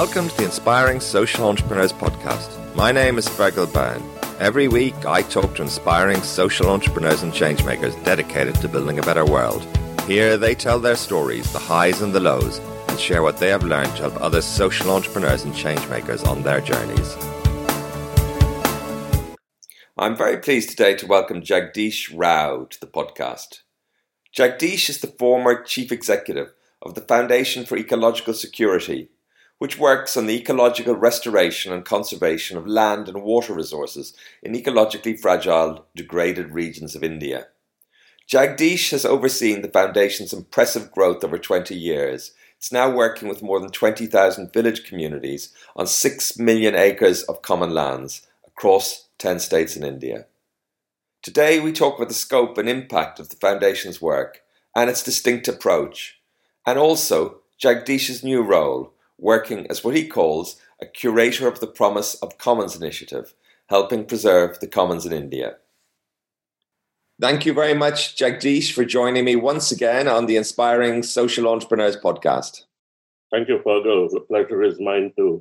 Welcome to the Inspiring Social Entrepreneurs Podcast. My name is Fergal Byrne. Every week, I talk to inspiring social entrepreneurs and changemakers dedicated to building a better world. Here, they tell their stories, the highs and the lows, and share what they have learned to help other social entrepreneurs and changemakers on their journeys. I'm very pleased today to welcome Jagdish Rao to the podcast. Jagdish is the former chief executive of the Foundation for Ecological Security, which works on the ecological restoration and conservation of land and water resources in ecologically fragile, degraded regions of India. Jagdish has overseen the Foundation's impressive growth over 20 years. It's now working with more than 20,000 village communities on 6 million acres of common lands across 10 states in India. Today, we talk about the scope and impact of the Foundation's work and its distinct approach, and also Jagdish's new role working as what he calls a curator of the Promise of Commons initiative, helping preserve the commons in India. Thank you very much, Jagdish, for joining me once again on the Inspiring Social Entrepreneurs podcast. Thank you, Fergal. The pleasure is mine too.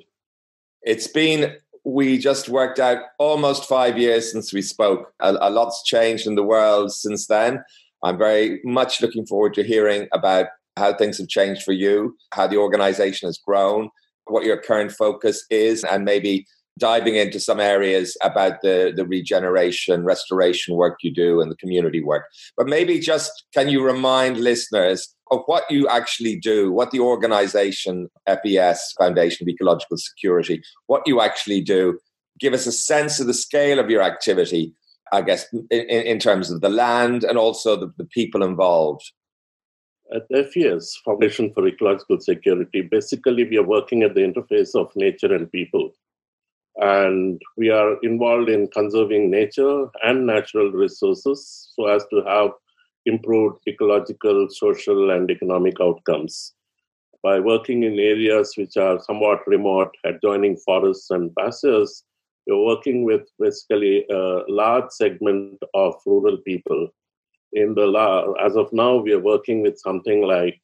It's been, we just worked out almost five years since we spoke. A, a lot's changed in the world since then. I'm very much looking forward to hearing about how things have changed for you, how the organization has grown, what your current focus is, and maybe diving into some areas about the, the regeneration, restoration work you do and the community work. But maybe just can you remind listeners of what you actually do, what the organization, FES, Foundation of Ecological Security, what you actually do? Give us a sense of the scale of your activity, I guess, in, in terms of the land and also the, the people involved. Uh, at FES, Foundation for Ecological Security, basically we are working at the interface of nature and people. And we are involved in conserving nature and natural resources so as to have improved ecological, social, and economic outcomes. By working in areas which are somewhat remote, adjoining forests and pastures, we're working with basically a large segment of rural people in the law, as of now, we are working with something like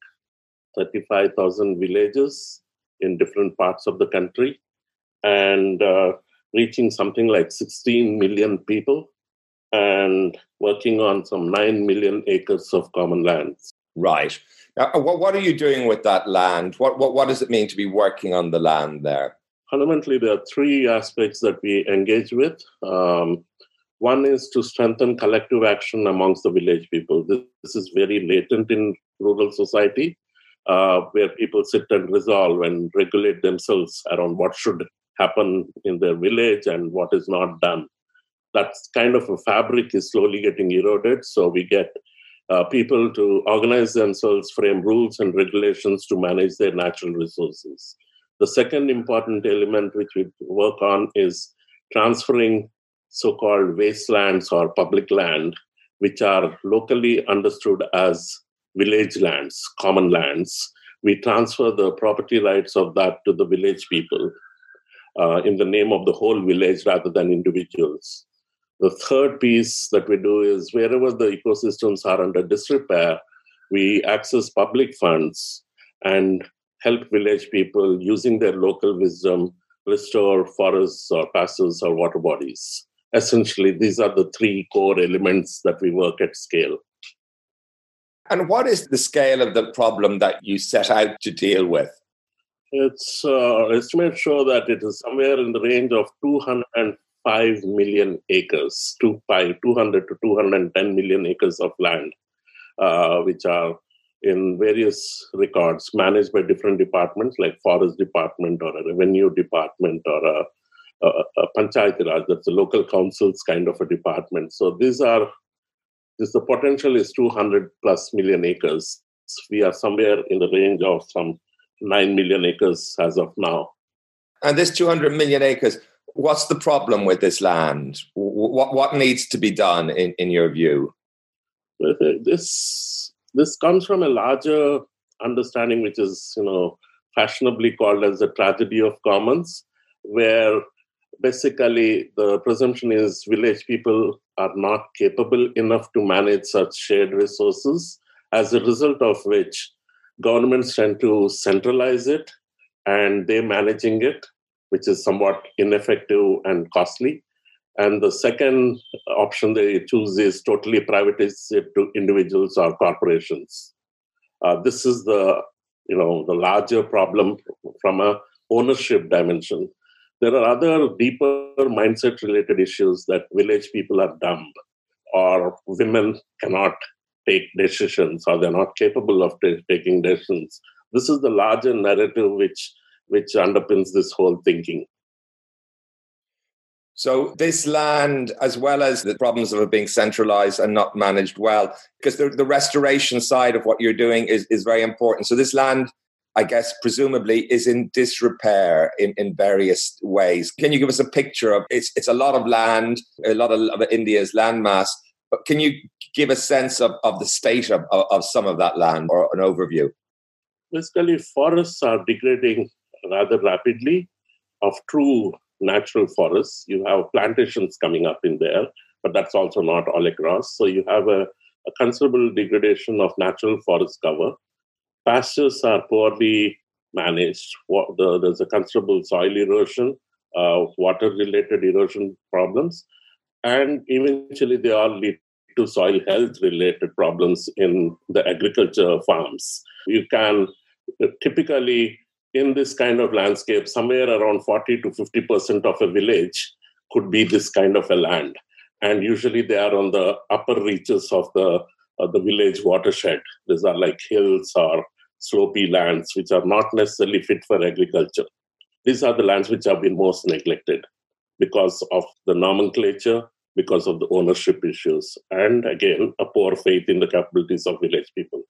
35,000 villages in different parts of the country and uh, reaching something like 16 million people and working on some 9 million acres of common lands. Right. Now, what, what are you doing with that land? What, what, what does it mean to be working on the land there? Fundamentally, there are three aspects that we engage with. Um, one is to strengthen collective action amongst the village people. This, this is very latent in rural society, uh, where people sit and resolve and regulate themselves around what should happen in their village and what is not done. That kind of a fabric is slowly getting eroded. So we get uh, people to organize themselves, frame rules and regulations to manage their natural resources. The second important element which we work on is transferring so called wastelands or public land, which are locally understood as village lands, common lands. We transfer the property rights of that to the village people uh, in the name of the whole village rather than individuals. The third piece that we do is wherever the ecosystems are under disrepair, we access public funds and help village people using their local wisdom restore forests or pastures or water bodies essentially these are the three core elements that we work at scale. And what is the scale of the problem that you set out to deal with? It's uh, estimates show that it is somewhere in the range of 205 million acres, 200 to 210 million acres of land, uh, which are in various records managed by different departments like forest department or a revenue department or a a, a panchayat raj, that's a local councils kind of a department. So these are this the potential is 200 plus million acres. We are somewhere in the range of some 9 million acres as of now. And this 200 million acres, what's the problem with this land? What, what needs to be done in, in your view? This, this comes from a larger understanding, which is, you know, fashionably called as the tragedy of commons, where basically the presumption is village people are not capable enough to manage such shared resources as a result of which governments tend to centralize it and they're managing it, which is somewhat ineffective and costly. And the second option they choose is totally privatize it to individuals or corporations. Uh, this is the you know the larger problem from a ownership dimension. There are other deeper mindset related issues that village people are dumb or women cannot take decisions or they're not capable of t- taking decisions. This is the larger narrative which which underpins this whole thinking. So this land, as well as the problems of it being centralized and not managed well, because the, the restoration side of what you're doing is, is very important. So this land, I guess, presumably is in disrepair in, in various ways. Can you give us a picture of it's it's a lot of land, a lot of, of India's landmass, but can you give a sense of, of the state of, of, of some of that land or an overview? Basically, forests are degrading rather rapidly of true natural forests. You have plantations coming up in there, but that's also not all across. So you have a, a considerable degradation of natural forest cover. Pastures are poorly managed. There's a considerable soil erosion, uh, water related erosion problems, and eventually they all lead to soil health related problems in the agriculture farms. You can typically in this kind of landscape, somewhere around 40 to 50% of a village could be this kind of a land. And usually they are on the upper reaches of the, the village watershed. These are like hills or slopy lands, which are not necessarily fit for agriculture. These are the lands which have been most neglected because of the nomenclature, because of the ownership issues, and again, a poor faith in the capabilities of village people.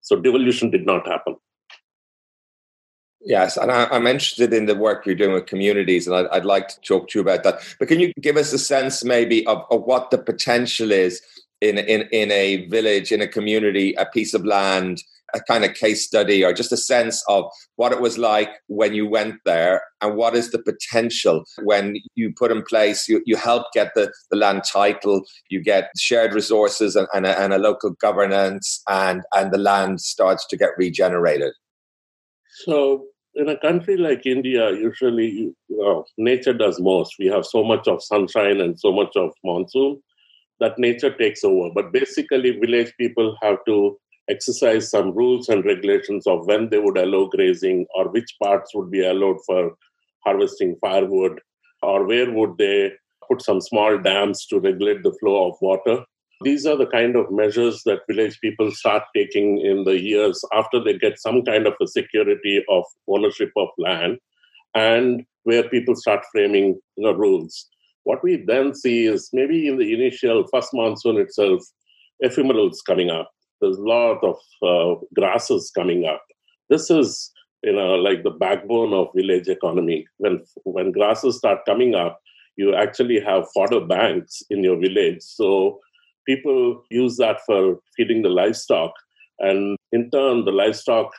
So devolution did not happen. Yes, and I, am interested in the work you're doing with communities, and I'd, I'd, like to talk to you about that. But can you give us a sense, maybe, of, of what the potential is in, in in a village, in a community, a piece of land, a kind of case study, or just a sense of what it was like when you went there, and what is the potential when you put in place, you, you help get the, the land title, you get shared resources and, and, a, and a local governance, and and the land starts to get regenerated. So in a country like India, usually you know, nature does most. We have so much of sunshine and so much of monsoon that nature takes over. But basically, village people have to exercise some rules and regulations of when they would allow grazing or which parts would be allowed for harvesting firewood or where would they put some small dams to regulate the flow of water these are the kind of measures that village people start taking in the years after they get some kind of a security of ownership of land and where people start framing know, rules. What we then see is maybe in the initial first monsoon itself, ephemerals coming up. There's a lot of uh, grasses coming up. This is you know like the backbone of village economy. When when grasses start coming up, you actually have fodder banks in your village. So people use that for feeding the livestock. And in turn, the livestock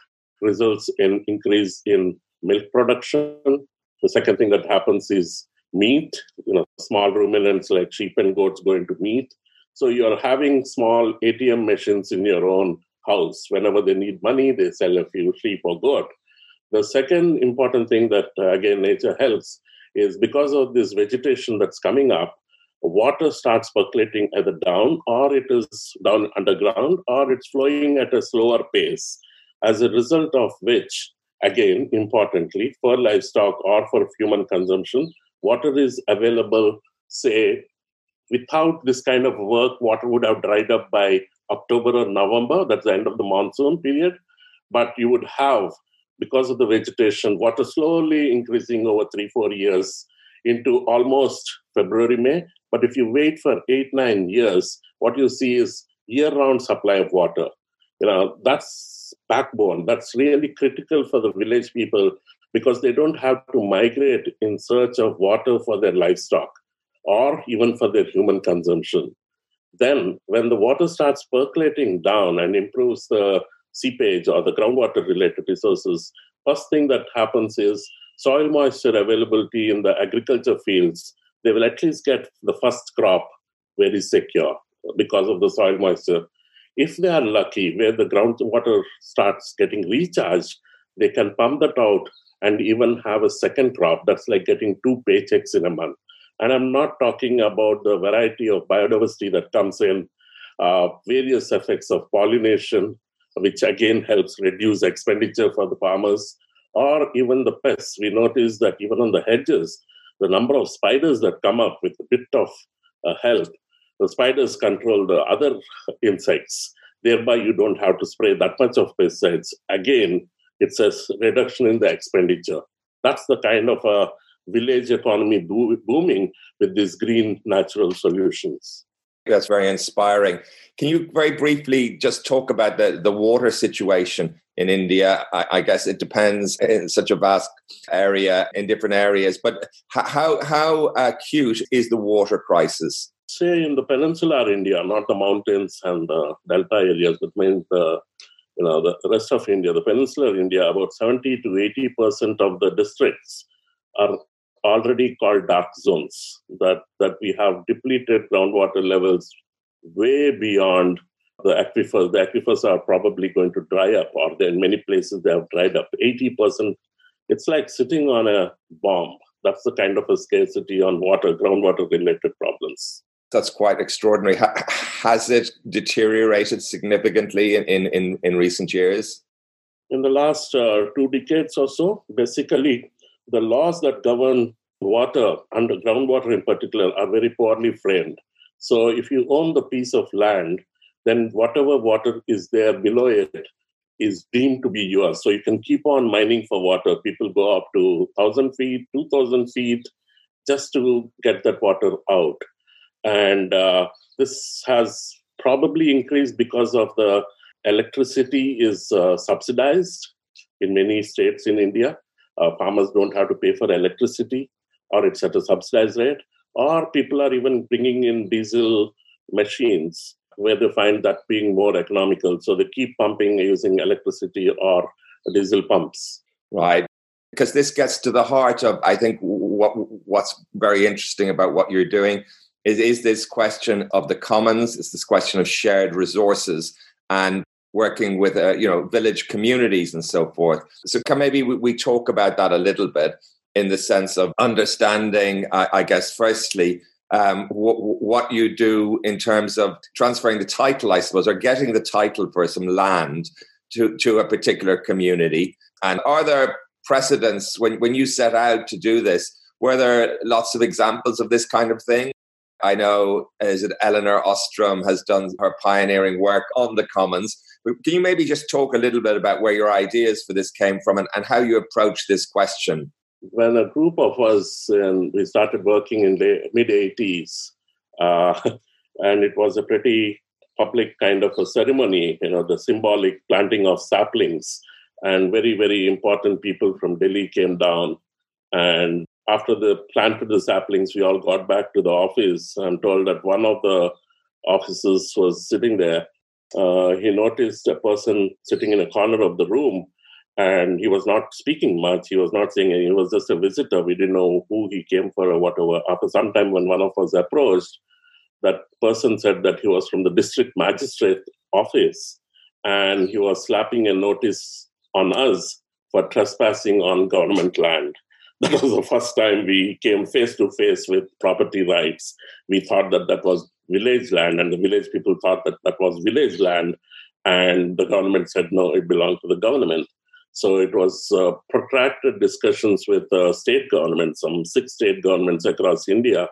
results in increase in milk production. The second thing that happens is meat. You know, small ruminants like sheep and goats go into meat. So you're having small ATM machines in your own house. Whenever they need money, they sell a few sheep or goat. The second important thing that, uh, again, nature helps is because of this vegetation that's coming up, water starts percolating either down or it is down underground or it's flowing at a slower pace as a result of which again importantly for livestock or for human consumption water is available say without this kind of work water would have dried up by october or november that's the end of the monsoon period but you would have because of the vegetation water slowly increasing over 3 4 years into almost february may but if you wait for eight, nine years, what you see is year-round supply of water. You know, that's backbone. That's really critical for the village people because they don't have to migrate in search of water for their livestock or even for their human consumption. Then, when the water starts percolating down and improves the seepage or the groundwater related resources, first thing that happens is soil moisture availability in the agriculture fields they will at least get the first crop very secure because of the soil moisture. If they are lucky, where the groundwater starts getting recharged, they can pump that out and even have a second crop. That's like getting two paychecks in a month. And I'm not talking about the variety of biodiversity that comes in, uh, various effects of pollination, which again helps reduce expenditure for the farmers, or even the pests. We notice that even on the hedges, the number of spiders that come up with a bit of uh, help, the spiders control the other insects. Thereby, you don't have to spray that much of pesticides. Again, it's a reduction in the expenditure. That's the kind of a village economy bo- booming with these green natural solutions. That's very inspiring. Can you very briefly just talk about the, the water situation in India? I, I guess it depends in such a vast area in different areas, but how, how acute is the water crisis? Say in the peninsular India, not the mountains and the delta areas, but means the you know the rest of India, the peninsular India, about 70 to 80 percent of the districts are already called dark zones. That that we have depleted groundwater levels way beyond the aquifers. The aquifers are probably going to dry up, or in many places they have dried up. 80 percent. It's like sitting on a bomb. That's the kind of a scarcity on water, groundwater related problems that's quite extraordinary. has it deteriorated significantly in, in, in, in recent years? In the last uh, two decades or so, basically, the laws that govern water, and groundwater in particular, are very poorly framed. So, if you own the piece of land, then whatever water is there below it is deemed to be yours. So, you can keep on mining for water. People go up to 1,000 feet, 2,000 feet just to get that water out. And uh, this has probably increased because of the electricity is uh, subsidized in many states in India. Uh, farmers don't have to pay for electricity, or it's at a subsidized rate, or people are even bringing in diesel machines where they find that being more economical. So they keep pumping using electricity or diesel pumps. Right. Because this gets to the heart of, I think, what what's very interesting about what you're doing is, is this question of the commons, it's this question of shared resources and working with uh, you know village communities and so forth. So can maybe we, we talk about that a little bit in the sense of understanding, I, I guess, firstly, um, what you do in terms of transferring the title, I suppose, or getting the title for some land to, to a particular community. And are there precedents when, when you set out to do this? Were there lots of examples of this kind of thing? I know is it Elinor Ostrom has done her pioneering work on the commons. Can you maybe just talk a little bit about where your ideas for this came from and, and how you approach this question? When a group of us and we started working in the mid 80s, uh, and it was a pretty public kind of a ceremony, you know, the symbolic planting of saplings, and very, very important people from Delhi came down and after the planted the saplings, we all got back to the office. I'm told that one of the officers was sitting there. Uh, he noticed a person sitting in a corner of the room, and he was not speaking much. He was not saying anything. He was just a visitor. We didn't know who he came for or whatever. After some time, when one of us approached, that person said that he was from the district magistrate office, and he was slapping a notice on us for trespassing on government land that was the first time we came face to face with property rights. We thought that that was village land, and the village people thought that that was village land, and the government said no, it belonged to the government. So it was uh, protracted discussions with uh, state governments, some six state governments across India,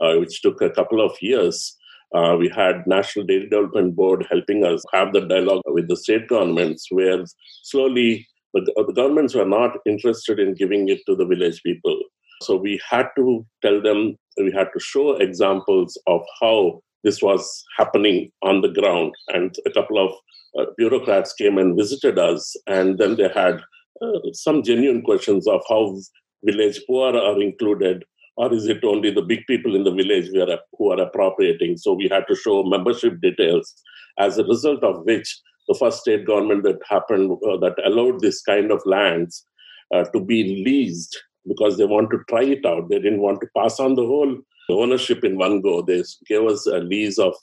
uh, which took a couple of years. Uh, we had National Dairy Development Board helping us have the dialogue with the state governments, where slowly but the governments were not interested in giving it to the village people. So we had to tell them, we had to show examples of how this was happening on the ground. And a couple of uh, bureaucrats came and visited us, and then they had uh, some genuine questions of how village poor are included, or is it only the big people in the village who are, who are appropriating? So we had to show membership details, as a result of which the first state government that happened uh, that allowed this kind of lands uh, to be leased because they want to try it out. They didn't want to pass on the whole ownership in one go. They gave us a lease of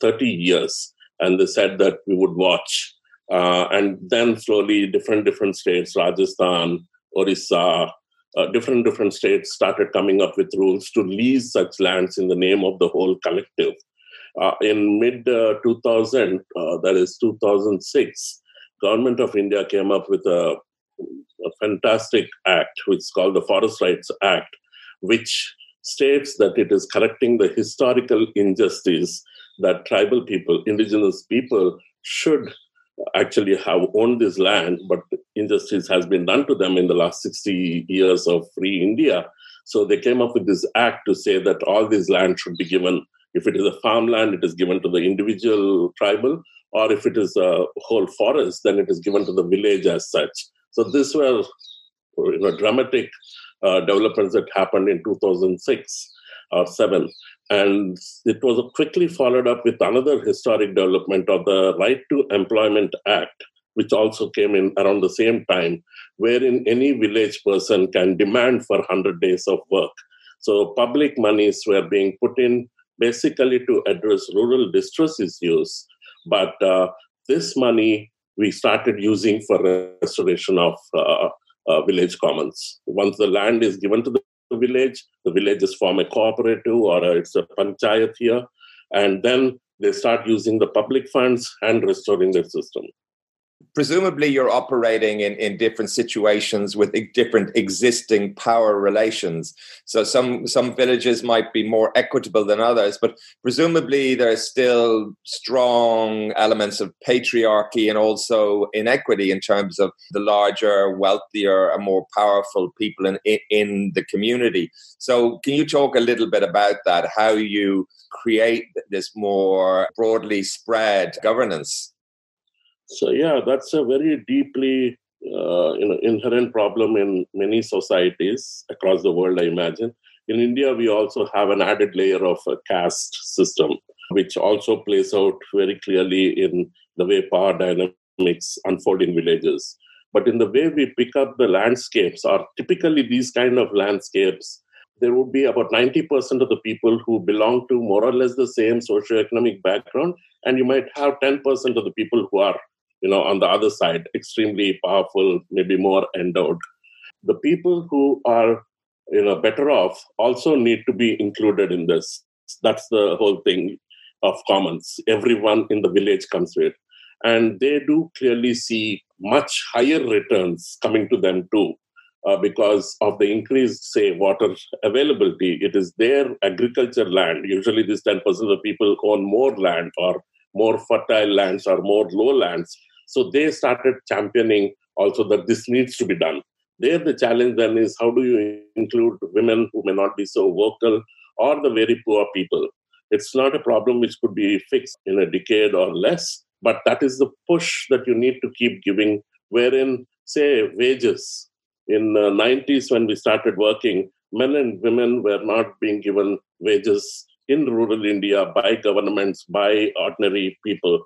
30 years and they said that we would watch. Uh, and then slowly different different states, Rajasthan, Orissa, uh, different different states started coming up with rules to lease such lands in the name of the whole collective. Uh, in mid uh, 2000, uh, that is 2006, government of India came up with a, a fantastic act, which is called the Forest Rights Act, which states that it is correcting the historical injustice that tribal people, indigenous people, should actually have owned this land, but injustice has been done to them in the last 60 years of free India. So they came up with this act to say that all this land should be given. If it is a farmland, it is given to the individual tribal, or if it is a whole forest, then it is given to the village as such. So this were you know, dramatic uh, developments that happened in 2006 or 7. And it was quickly followed up with another historic development of the Right to Employment Act, which also came in around the same time, wherein any village person can demand for 100 days of work. So public monies were being put in basically to address rural distress issues. But uh, this money we started using for restoration of uh, uh, village commons. Once the land is given to the village, the villages form a cooperative or a, it's a panchayat here, and then they start using the public funds and restoring the system presumably you're operating in, in different situations with different existing power relations. So some some villages might be more equitable than others but presumably there's still strong elements of patriarchy and also inequity in terms of the larger wealthier and more powerful people in in the community. So can you talk a little bit about that? How you create this more broadly spread governance so yeah, that's a very deeply uh, you know inherent problem in many societies across the world. I imagine in India we also have an added layer of a caste system, which also plays out very clearly in the way power dynamics unfold in villages. But in the way we pick up the landscapes, are typically these kind of landscapes there would be about 90% of the people who belong to more or less the same socioeconomic background and you might have 10% of the people who are you know, on the other side, extremely powerful, maybe more endowed. The people who are, you know, better off also need to be included in this. That's the whole thing of commons. Everyone in the village comes with. And they do clearly see much higher returns coming to them too. Uh, because of the increased, say, water availability. It is their agriculture land. Usually, this 10% of people own more land or more fertile lands or more lowlands. So they started championing also that this needs to be done. There, the challenge then is how do you include women who may not be so vocal or the very poor people? It's not a problem which could be fixed in a decade or less, but that is the push that you need to keep giving. Wherein, say, wages in uh, the 90s when we started working, men and women were not being given wages in rural India by governments, by ordinary people.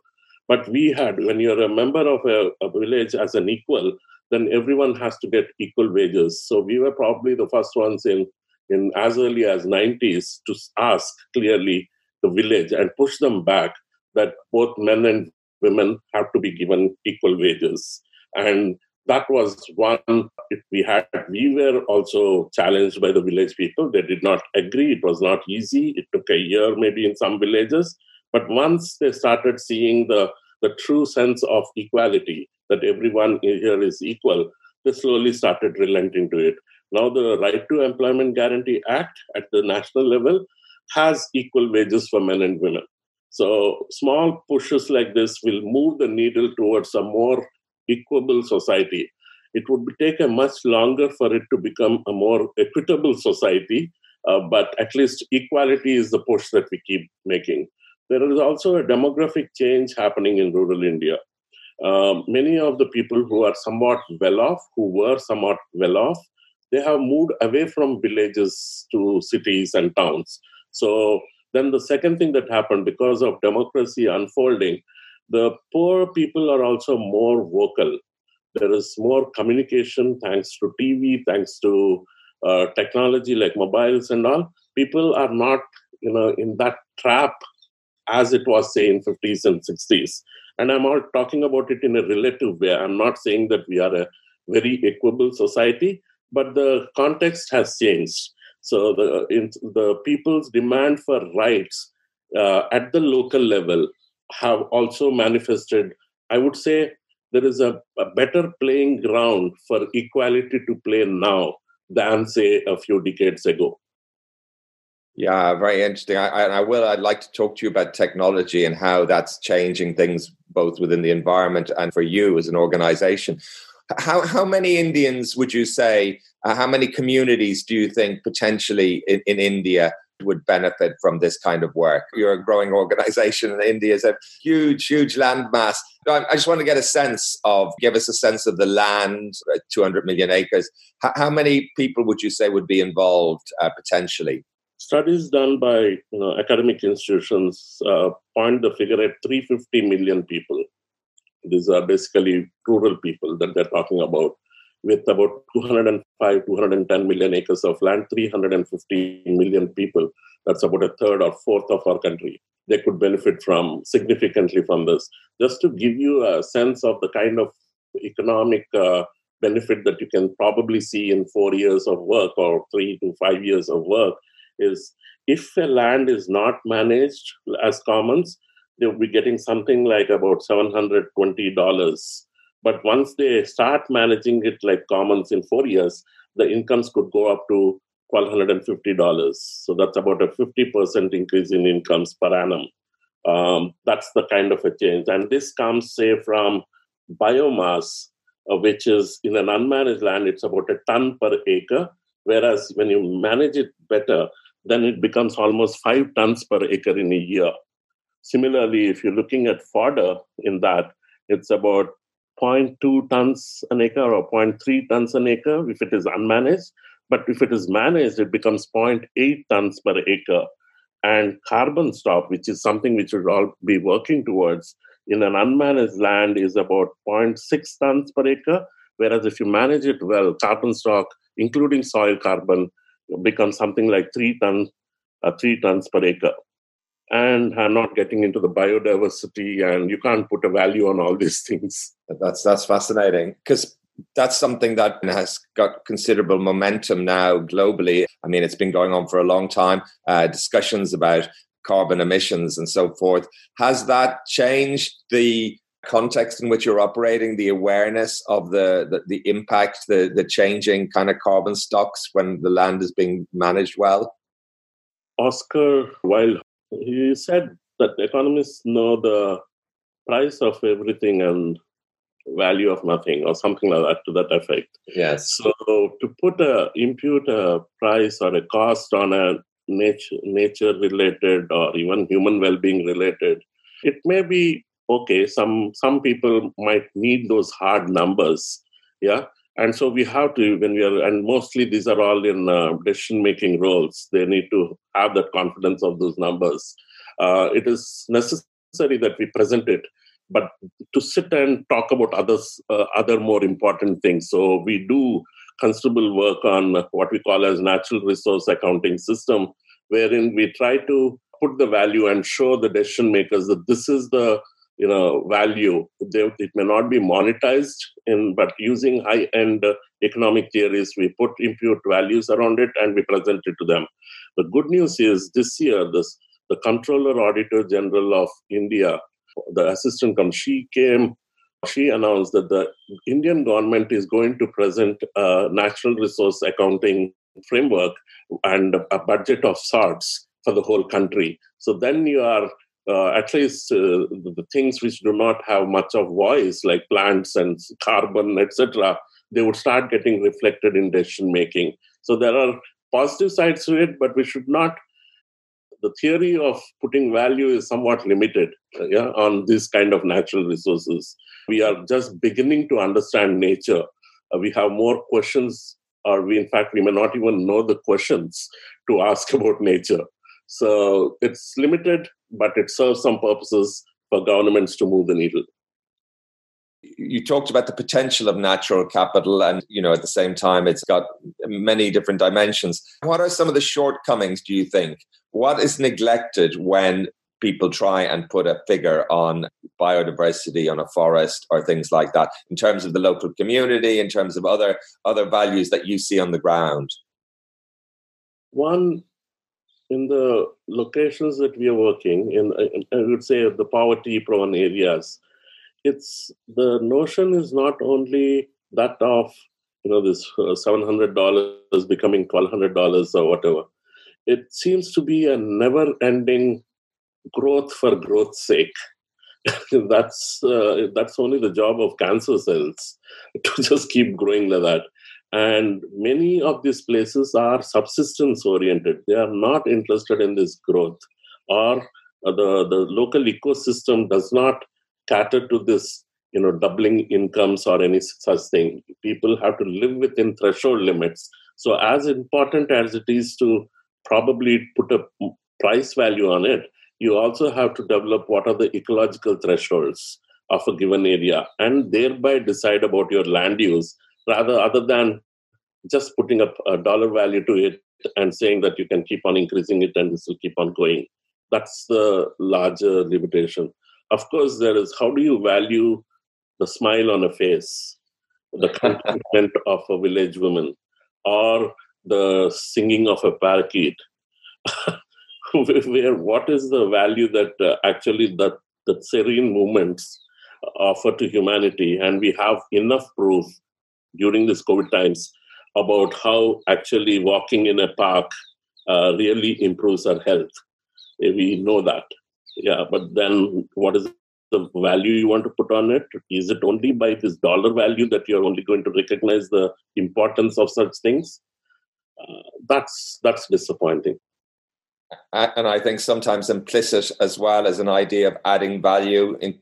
But we had, when you're a member of a, a village as an equal, then everyone has to get equal wages. So we were probably the first ones in, in as early as 90s to ask clearly the village and push them back that both men and women have to be given equal wages. And that was one we had. We were also challenged by the village people. They did not agree. It was not easy. It took a year, maybe in some villages. But once they started seeing the, the true sense of equality, that everyone here is equal, they slowly started relenting to it. Now, the Right to Employment Guarantee Act at the national level has equal wages for men and women. So, small pushes like this will move the needle towards a more equable society. It would take a much longer for it to become a more equitable society, uh, but at least equality is the push that we keep making. There is also a demographic change happening in rural India. Uh, many of the people who are somewhat well off, who were somewhat well off, they have moved away from villages to cities and towns. So then the second thing that happened because of democracy unfolding, the poor people are also more vocal. There is more communication thanks to TV, thanks to uh, technology like mobiles and all. People are not, you know, in that trap as it was, say, in 50s and 60s. And I'm all talking about it in a relative way. I'm not saying that we are a very equable society, but the context has changed. So the in, the people's demand for rights uh, at the local level have also manifested. I would say there is a, a better playing ground for equality to play now than say a few decades ago. Yeah, very interesting. I, I, will. I'd like to talk to you about technology and how that's changing things both within the environment and for you as an organization. How how many Indians would you say? Uh, how many communities do you think potentially in, in India would benefit from this kind of work? You're a growing organization, and India is a huge, huge landmass. I just want to get a sense of, give us a sense of the land, uh, 200 million acres. How, how, many people would you say would be involved uh, potentially? Studies done by you know, academic institutions uh, point the figure at 350 million people. These are basically rural people that they're talking about, with about 205, 210 million acres of land, 350 million people. That's about a third or fourth of our country. They could benefit from significantly from this. Just to give you a sense of the kind of economic uh, benefit that you can probably see in four years of work or three to five years of work is if a land is not managed as commons, they'll be getting something like about $720. But once they start managing it like commons in four years, the incomes could go up to $1,250. So that's about a 50% increase in incomes per annum. Um, that's the kind of a change. And this comes, say, from biomass, uh, which is in an unmanaged land, it's about a ton per acre. Whereas when you manage it better, then it becomes almost five tons per acre in a year. Similarly, if you're looking at fodder in that, it's about 0.2 tons an acre or 0.3 tons an acre if it is unmanaged. But if it is managed, it becomes 0.8 tons per acre. And carbon stock, which is something which we all be working towards, in an unmanaged land is about 0.6 tons per acre. Whereas if you manage it well, carbon stock, including soil carbon, becomes something like three tons, uh, three tons per acre and I'm not getting into the biodiversity, and you can't put a value on all these things. That's that's fascinating because that's something that has got considerable momentum now globally. I mean, it's been going on for a long time. Uh, discussions about carbon emissions and so forth. Has that changed the context in which you're operating, the awareness of the, the, the impact, the, the changing kind of carbon stocks when the land is being managed well? Oscar Wilde he said that economists know the price of everything and value of nothing or something like that to that effect yes so to put a impute a price or a cost on a nature nature related or even human well-being related it may be okay some some people might need those hard numbers yeah? And so we have to when we are and mostly these are all in uh, decision making roles. They need to have that confidence of those numbers. Uh, it is necessary that we present it but to sit and talk about others uh, other more important things. So we do considerable work on what we call as natural resource accounting system wherein we try to put the value and show the decision makers that this is the you know value they, it may not be monetized in but using high end uh, economic theories we put impute values around it and we present it to them. The good news is this year this the controller auditor general of india the assistant come she came she announced that the indian government is going to present a natural resource accounting framework and a budget of sorts for the whole country. So then you are uh, at least uh, the things which do not have much of voice, like plants and carbon, etc., they would start getting reflected in decision making. So there are positive sides to it, but we should not. The theory of putting value is somewhat limited uh, yeah, on this kind of natural resources. We are just beginning to understand nature. Uh, we have more questions, or we, in fact, we may not even know the questions to ask about nature. So it's limited, but it serves some purposes for governments to move the needle. You talked about the potential of natural capital, and you know, at the same time, it's got many different dimensions. What are some of the shortcomings, do you think? What is neglected when people try and put a figure on biodiversity on a forest or things like that in terms of the local community in terms of other other values that you see on the ground one in the locations that we are working in i would say the poverty prone areas it's the notion is not only that of you know this uh, $700 becoming $1200 or whatever it seems to be a never ending growth for growth's sake. that's uh, that's only the job of cancer cells to just keep growing like that. And many of these places are subsistence oriented. They are not interested in this growth, or the the local ecosystem does not cater to this you know doubling incomes or any such thing people have to live within threshold limits so as important as it is to probably put a price value on it you also have to develop what are the ecological thresholds of a given area and thereby decide about your land use rather other than just putting up a dollar value to it and saying that you can keep on increasing it and this will keep on going that's the larger limitation. Of course there is how do you value the smile on a face the contentment of a village woman or the singing of a parakeet? Where what is the value that uh, actually that that serene movements offer to humanity? And we have enough proof during this covid times about how actually walking in a park uh, really improves our health. We know that. Yeah but then what is the value you want to put on it? Is it only by this dollar value that you're only going to recognize the importance of such things? Uh, that's that's disappointing. And I think sometimes implicit as well as an idea of adding value in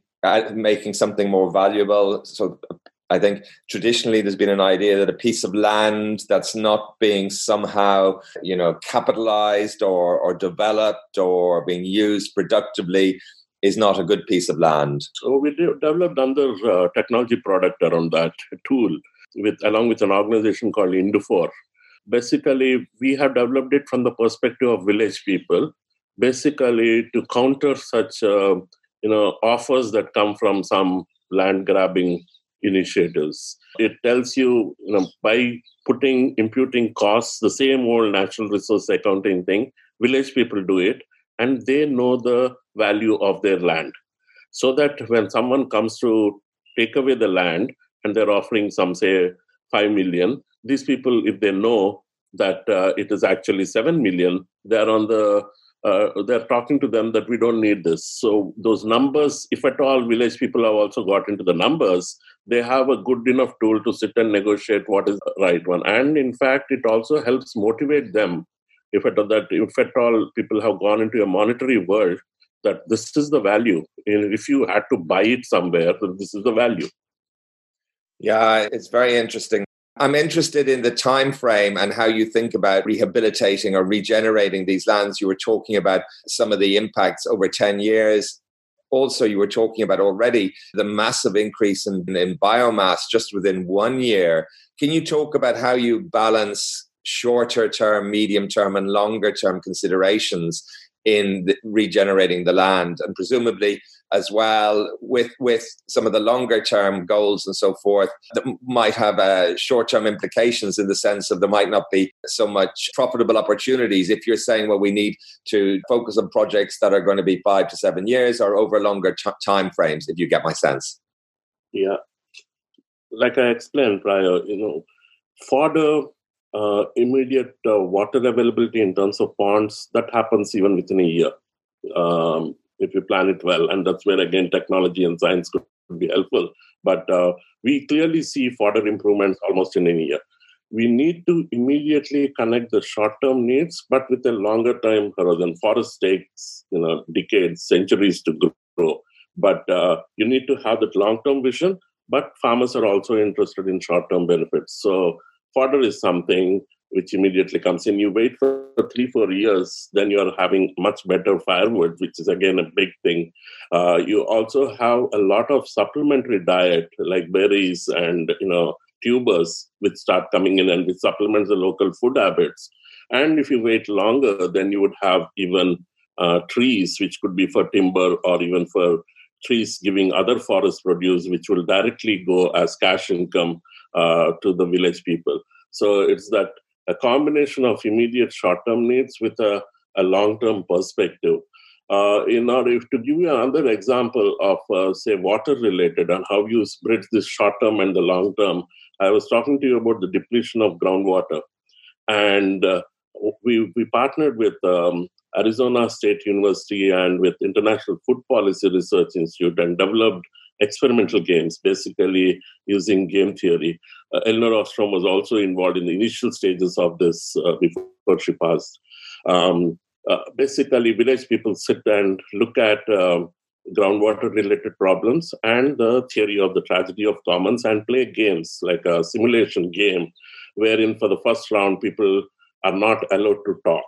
making something more valuable. So I think traditionally there's been an idea that a piece of land that's not being somehow, you know, capitalized or, or developed or being used productively is not a good piece of land. So we developed another uh, technology product around that tool with along with an organization called Indufor, basically we have developed it from the perspective of village people basically to counter such uh, you know offers that come from some land grabbing initiatives it tells you you know by putting imputing costs the same old natural resource accounting thing village people do it and they know the value of their land so that when someone comes to take away the land and they're offering some say 5 million these people, if they know that uh, it is actually 7 million, they're on the uh, they're talking to them that we don't need this. So those numbers, if at all village people have also got into the numbers, they have a good enough tool to sit and negotiate what is the right one. And in fact, it also helps motivate them. If at all that, if at all people have gone into a monetary world, that this is the value. If you had to buy it somewhere, this is the value. Yeah, it's very interesting. I'm interested in the time frame and how you think about rehabilitating or regenerating these lands. You were talking about some of the impacts over 10 years. Also, you were talking about already the massive increase in, in biomass just within one year. Can you talk about how you balance shorter term, medium term, and longer term considerations in the, regenerating the land? And presumably, as well with with some of the longer term goals and so forth that might have uh, short term implications in the sense of there might not be so much profitable opportunities. If you're saying well we need to focus on projects that are going to be five to seven years or over longer t- time frames if you get my sense. Yeah. Like i explained prior you know for the uh, immediate uh, water availability in terms of ponds that happens even within a year. Um, if you plan it well. And that's where, again, technology and science could be helpful. But uh, we clearly see further improvements almost in any year. We need to immediately connect the short-term needs, but with a longer-term horizon. Forest takes, you know, decades, centuries to grow. But uh, you need to have that long-term vision. But farmers are also interested in short-term benefits. So fodder is something which immediately comes in. You wait for three, four years, then you're having much better firewood, which is again a big thing. Uh, you also have a lot of supplementary diet like berries and you know tubers which start coming in and which supplements the local food habits. And if you wait longer, then you would have even uh, trees, which could be for timber or even for trees giving other forest produce, which will directly go as cash income uh, to the village people. So it's that a combination of immediate short term needs with a, a long term perspective. Uh, in order to give you another example of, uh, say, water related and how you bridge this short term and the long term, I was talking to you about the depletion of groundwater. And uh, we, we partnered with um, Arizona State University and with International Food Policy Research Institute and developed experimental games, basically using game theory. Uh, Ostrom was also involved in the initial stages of this uh, before she passed. Um, uh, basically, village people sit and look at um, groundwater related problems and the theory of the tragedy of commons and play games like a simulation game wherein for the first round people are not allowed to talk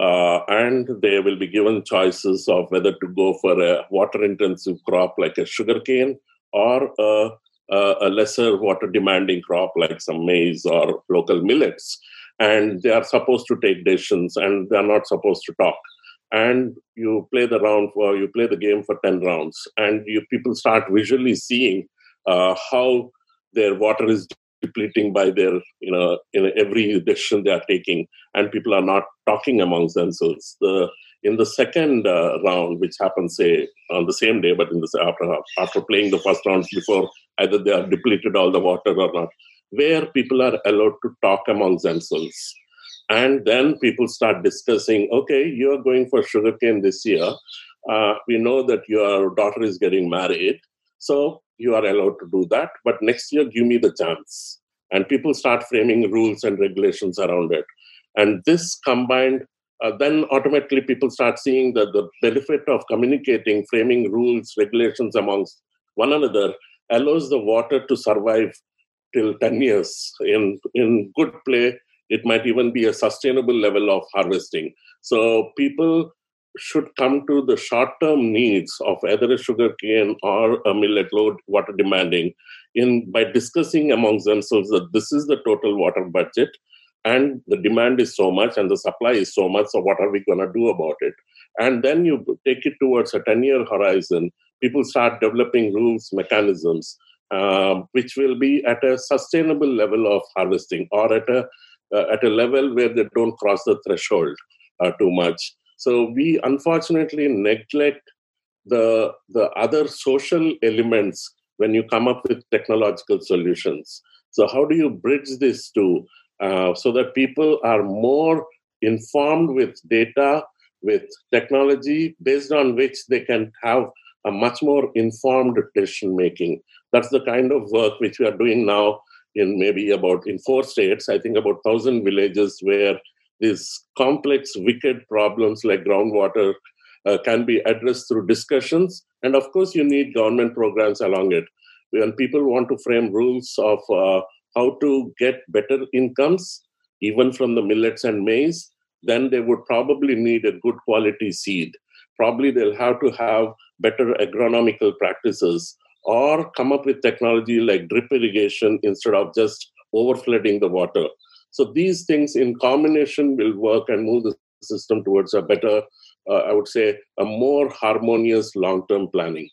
uh, and they will be given choices of whether to go for a water intensive crop like a sugarcane or a, a, lesser water demanding crop like some maize or local millets. And they are supposed to take decisions and they are not supposed to talk. And you play the round for you play the game for 10 rounds, and you people start visually seeing uh, how their water is depleting by their you know in every decision they are taking and people are not talking amongst themselves. The in the second uh, round which happens say on the same day but in the after after playing the first round before either they are depleted all the water or not where people are allowed to talk amongst themselves. And then people start discussing okay you're going for sugarcane this year. Uh, we know that your daughter is getting married. So you are allowed to do that, but next year give me the chance. And people start framing rules and regulations around it. And this combined, uh, then automatically people start seeing that the benefit of communicating, framing rules, regulations amongst one another allows the water to survive till 10 years in, in good play. It might even be a sustainable level of harvesting. So people should come to the short term needs of either a sugar cane or a millet load water demanding in by discussing amongst themselves that this is the total water budget and the demand is so much and the supply is so much so what are we going to do about it? And then you take it towards a 10 year horizon people start developing rules mechanisms uh, which will be at a sustainable level of harvesting or at a uh, at a level where they don't cross the threshold uh, too much so we unfortunately neglect the, the other social elements when you come up with technological solutions. So how do you bridge this to uh, so that people are more informed with data, with technology, based on which they can have a much more informed decision making. That's the kind of work which we are doing now in maybe about in four states. I think about thousand villages where these complex, wicked problems like groundwater uh, can be addressed through discussions. And of course, you need government programs along it. When people want to frame rules of uh, how to get better incomes, even from the millets and maize, then they would probably need a good quality seed. Probably they'll have to have better agronomical practices or come up with technology like drip irrigation instead of just overflooding the water. So these things in combination will work and move the system towards a better, uh, I would say, a more harmonious long term planning.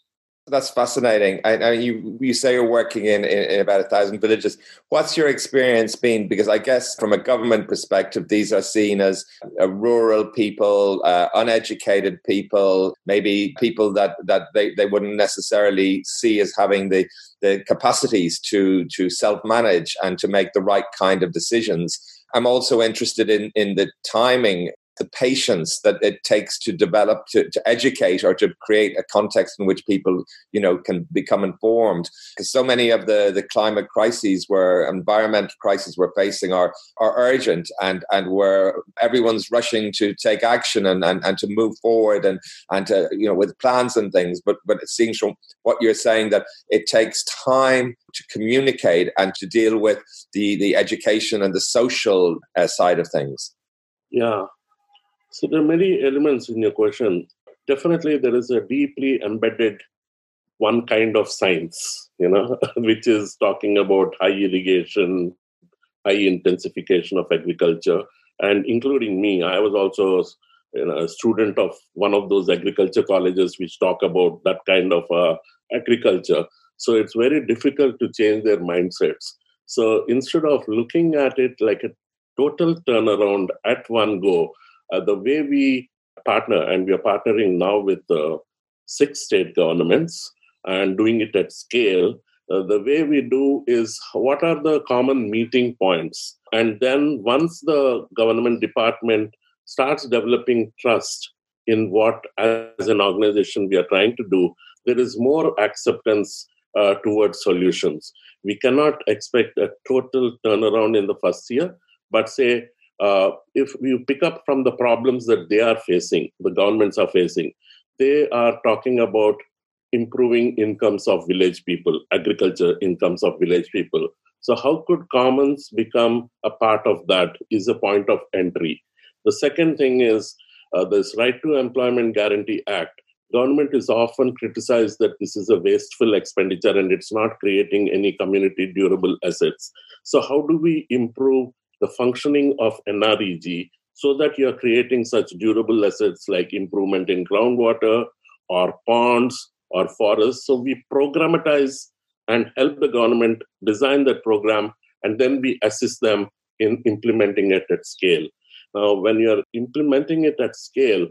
That's fascinating. I, I, you you say you're working in, in, in, about a thousand villages. What's your experience been? Because I guess from a government perspective, these are seen as uh, rural people, uh, uneducated people, maybe people that that they, they wouldn't necessarily see as having the the capacities to to self manage and to make the right kind of decisions. I'm also interested in in the timing the patience that it takes to develop to, to educate or to create a context in which people you know can become informed. Because so many of the the climate crises where environmental crises we're facing are are urgent and and where everyone's rushing to take action and and, and to move forward and and to you know with plans and things. But but it seems from what you're saying that it takes time to communicate and to deal with the the education and the social uh, side of things. Yeah so there are many elements in your question. Definitely, there is a deeply embedded one kind of science, you know, which is talking about high irrigation, high intensification of agriculture, and including me, I was also you know, a student of one of those agriculture colleges which talk about that kind of uh, agriculture. So it's very difficult to change their mindsets. So instead of looking at it like a total turnaround at one go, uh, the way we partner, and we are partnering now with uh, six state governments and doing it at scale, uh, the way we do is what are the common meeting points? And then once the government department starts developing trust in what, as an organization, we are trying to do, there is more acceptance uh, towards solutions. We cannot expect a total turnaround in the first year, but say uh, if you pick up from the problems that they are facing, the governments are facing, they are talking about improving incomes of village people, agriculture incomes of village people. So, how could commons become a part of that? Is a point of entry. The second thing is uh, this Right to Employment Guarantee Act. Government is often criticized that this is a wasteful expenditure and it's not creating any community durable assets. So, how do we improve the functioning of NREG so that you are creating such durable assets like improvement in groundwater or ponds or forests. So we programatize and help the government design that program, and then we assist them in implementing it at scale. Now, when you're implementing it at scale,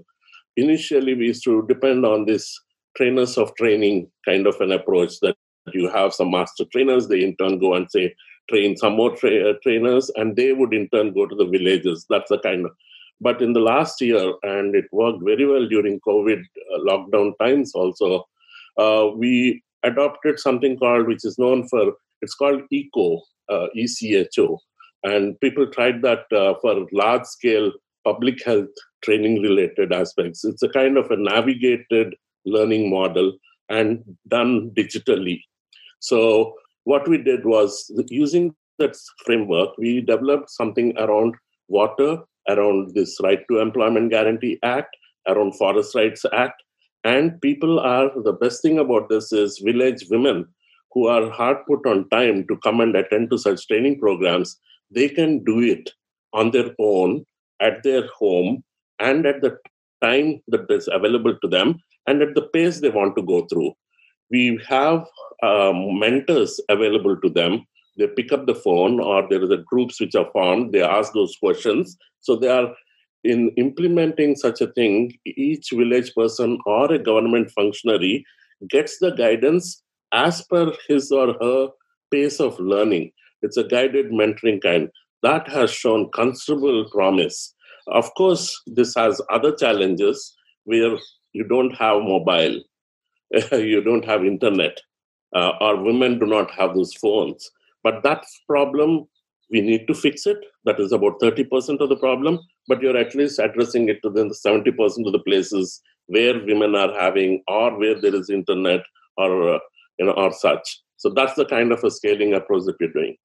initially we used to depend on this trainers of training kind of an approach that you have some master trainers, they in turn go and say, train some more tra- uh, trainers, and they would in turn go to the villages. That's the kind of. But in the last year, and it worked very well during COVID uh, lockdown times also, uh, we adopted something called, which is known for, it's called ECHO, uh, ECHO. And people tried that for large scale public health training related aspects. It's a kind of a navigated learning model and done digitally. So what we did was using that framework, we developed something around water, around this Right to Employment Guarantee Act, around Forest Rights Act. And people are, the best thing about this is village women who are hard put on time to come and attend to such training programs, they can do it on their own at their home and at the time that is available to them and at the pace they want to go through. We have um, mentors available to them. They pick up the phone, or there are the groups which are formed. They ask those questions. So they are in implementing such a thing. Each village person or a government functionary gets the guidance as per his or her pace of learning. It's a guided mentoring kind that has shown considerable promise. Of course, this has other challenges where you don't have mobile, you don't have internet, uh, or women do not have those phones. But that problem, we need to fix it. That is about 30% of the problem, but you're at least addressing it to the 70% of the places where women are having or where there is internet or, uh, you know, or such. So that's the kind of a scaling approach that we're doing.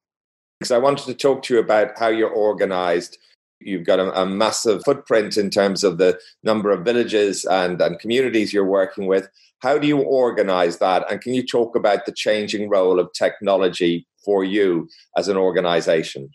Because I wanted to talk to you about how you're organized you've got a, a, massive footprint in terms of the number of villages and, and communities you're working with. How do you organize that? And can you talk about the changing role of technology for you as an organization?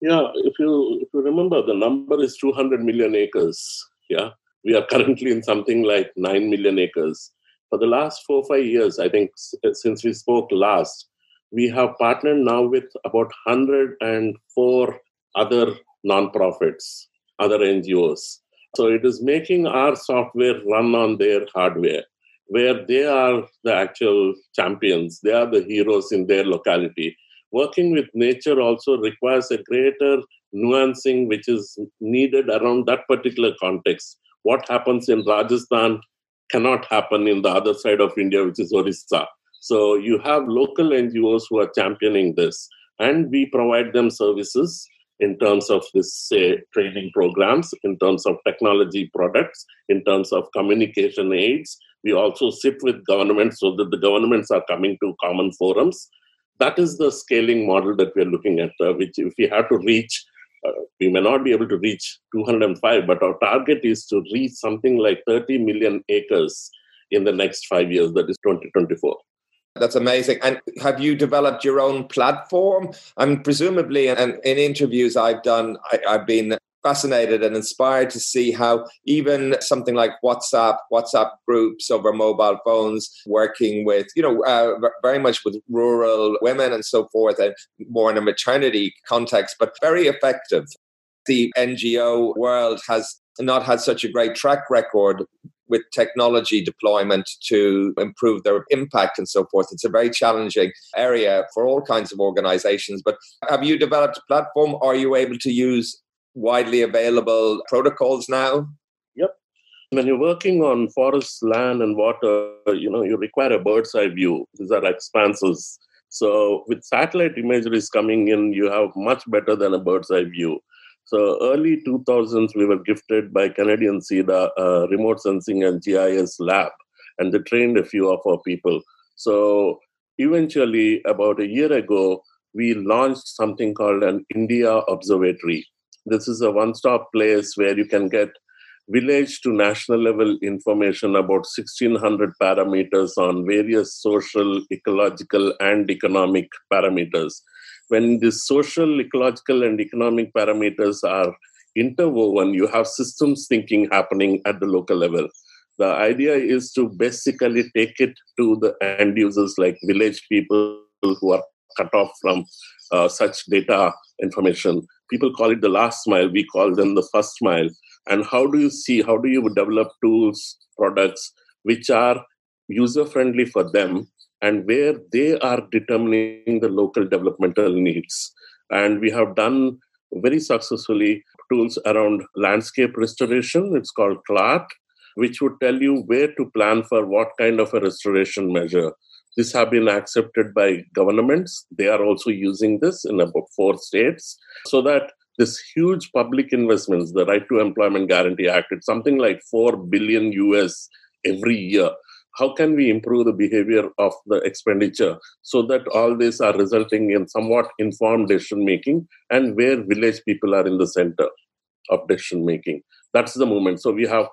Yeah, if you if you remember, the number is 200 million acres. Yeah, we are currently in something like 9 million acres. For the last four or five years, I think uh, since we spoke last, we have partnered now with about 104 other nonprofits, other NGOs. So it is making our software run on their hardware where they are the actual champions, they are the heroes in their locality. Working with nature also requires a greater nuancing which is needed around that particular context. What happens in Rajasthan cannot happen in the other side of India, which is Orissa. So you have local NGOs who are championing this, and we provide them services in terms of this say training programs in terms of technology products in terms of communication aids we also sit with governments so that the governments are coming to common forums. That is the scaling model that we are looking at, uh, which if we have to reach, uh, we may not be able to reach 205, but our target is to reach something like 30 million acres in the next five years, that is 2024. That's amazing. And have you developed your own platform? And presumably, and in interviews I've done, I, have been fascinated and inspired to see how even something like WhatsApp, WhatsApp groups over mobile phones, working with, you know, uh, very much with rural women and so forth, and more in a maternity context, but very effective. The NGO world has not had such a great track record with technology deployment to improve their impact and so forth. It's a very challenging area for all kinds of organizations. But have you developed a platform? Are you able to use widely available protocols now? Yep. When you're working on forest, land, and water, you know, you require a bird's eye view. These are expanses. So with satellite imageries coming in, you have much better than a bird's eye view. So early 2000s, we were gifted by Canadian CIDA a remote sensing and GIS lab, and they trained a few of our people. So eventually, about a year ago, we launched something called an India Observatory. This is a one-stop place where you can get village to national level information about 1600 parameters on various social, ecological, and economic parameters. When the social, ecological, and economic parameters are interwoven, you have systems thinking happening at the local level. The idea is to basically take it to the end users like village people who are cut off from uh, such data information. People call it the last mile, we call them the first mile. And how do you see, how do you develop tools, products which are user friendly for them and where they are determining the local developmental needs? And we have done very successfully tools around landscape restoration. It's called CLART, which would tell you where to plan for what kind of a restoration measure this have been accepted by governments. They are also using this in about four states so that this huge public investments, the Right to Employment Guarantee Act, it's something like 4 billion US every year. How can we improve the behavior of the expenditure so that all these are resulting in somewhat informed decision making and where village people are in the center of decision making? That's the moment. So we have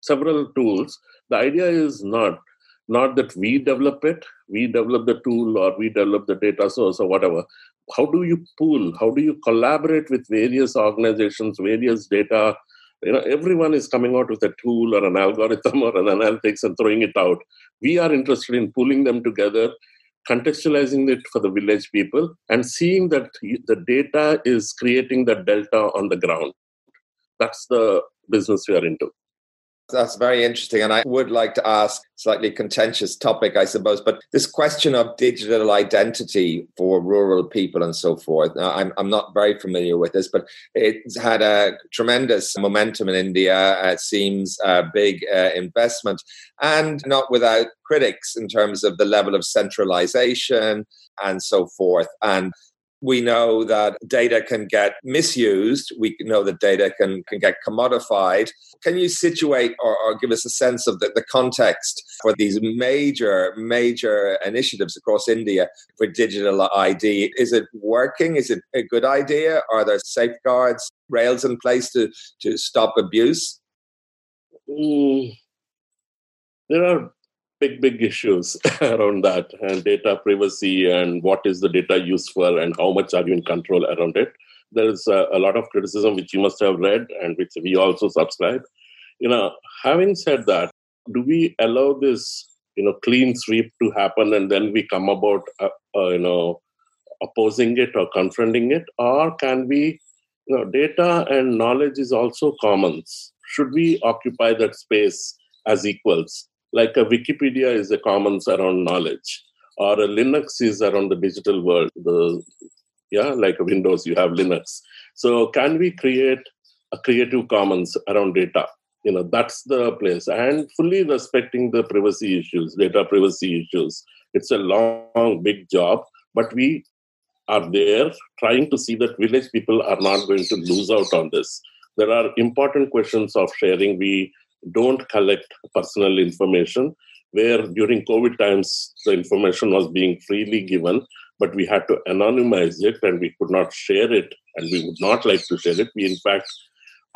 several tools. The idea is not not that we develop it, we develop the tool or we develop the data source or whatever. How do you pool? How do you collaborate with various organizations, various data? You know, everyone is coming out with a tool or an algorithm or an analytics and throwing it out. We are interested in pulling them together, contextualizing it for the village people, and seeing that the data is creating the delta on the ground. That's the business we are into. That's very interesting. And I would like to ask slightly contentious topic, I suppose, but this question of digital identity for rural people and so forth. Now, I'm, I'm not very familiar with this, but it's had a tremendous momentum in India. It seems a big uh, investment and not without critics in terms of the level of centralization and so forth. And we know that data can get misused. We know that data can, can get commodified. Can you situate or, or give us a sense of the, the context for these major, major initiatives across India for digital ID? Is it working? Is it a good idea? Are there safeguards, rails in place to, to stop abuse? Mm, there are big, big issues around that and data privacy and what is the data useful and how much are you in control around it. There's a, a lot of criticism which you must have read and which we also subscribe. You know, having said that, do we allow this, you know, clean sweep to happen and then we come about, uh, uh, you know, opposing it or confronting it, or can we, you know, data and knowledge is also commons. Should we occupy that space as equals? Like a Wikipedia is a commons around knowledge, or a Linux is around the digital world. The yeah, like Windows, you have Linux. So can we create a creative commons around data? You know, that's the place, and fully respecting the privacy issues, data privacy issues. It's a long, big job, but we are there trying to see that village people are not going to lose out on this. There are important questions of sharing. We don't collect personal information where during covid times the information was being freely given but we had to anonymize it and we could not share it and we would not like to share it. We in fact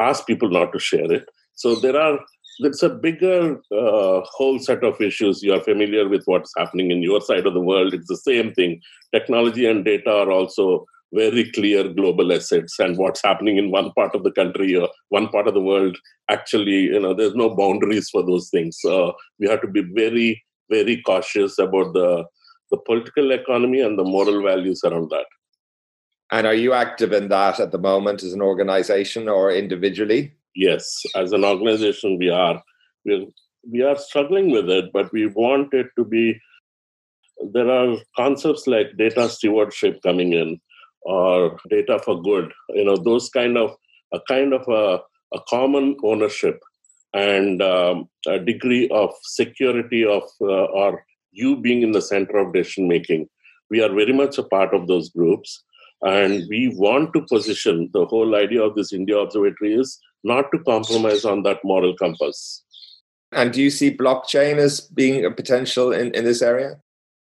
ask people not to share it. So there are it's a bigger uh, whole set of issues. You are familiar with what's happening in your side of the world. It's the same thing. Technology and data are also very clear global assets and what's happening in one part of the country or one part of the world. Actually you know there's no boundaries for those things. So we have to be very very cautious about the the political economy and the moral values around that. And are you active in that at the moment as an organization or individually? Yes as an organization we are. We we are struggling with it but we want it to be there are concepts like data stewardship coming in or data for good you know those kind of a kind of a, a common ownership and um, a degree of security of uh, or you being in the center of decision making we are very much a part of those groups and we want to position the whole idea of this india observatory is not to compromise on that moral compass. And do you see blockchain as being a potential in, in this area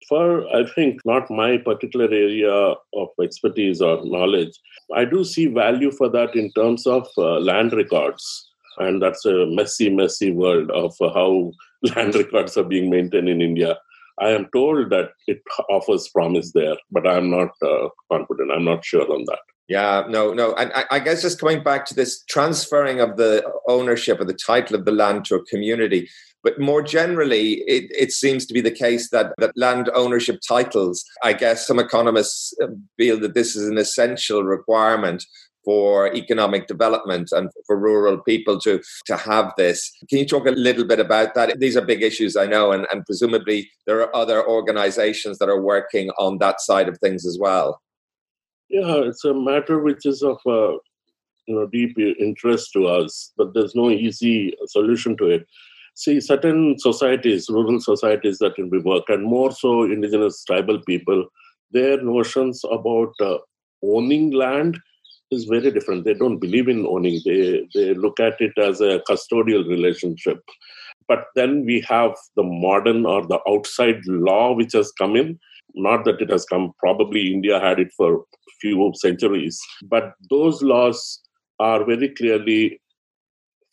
for I think not my particular area of expertise or knowledge, I do see value for that in terms of uh, land records. And that's a messy, messy world of uh, how land records are being maintained in India. I am told that it offers promise there, but I'm not uh, confident. I'm not sure on that. Yeah, no, no. And I, I, guess just coming back to this transferring of the ownership of the title of the land to a community, but more generally, it, it seems to be the case that, that land ownership titles, I guess some economists uh, feel that this is an essential requirement for economic development and for rural people to to have this. Can you talk a little bit about that? These are big issues, I know, and, and presumably there are other organizations that are working on that side of things as well. Yeah, it's a matter which is of uh, you know deep interest to us, but there's no easy solution to it see certain societies, rural societies that we work, and more so indigenous tribal people, their notions about uh, owning land is very different. They don't believe in owning. They they look at it as a custodial relationship. But then we have the modern or the outside law which has come in. Not that it has come. Probably India had it for a few centuries, but those laws are very clearly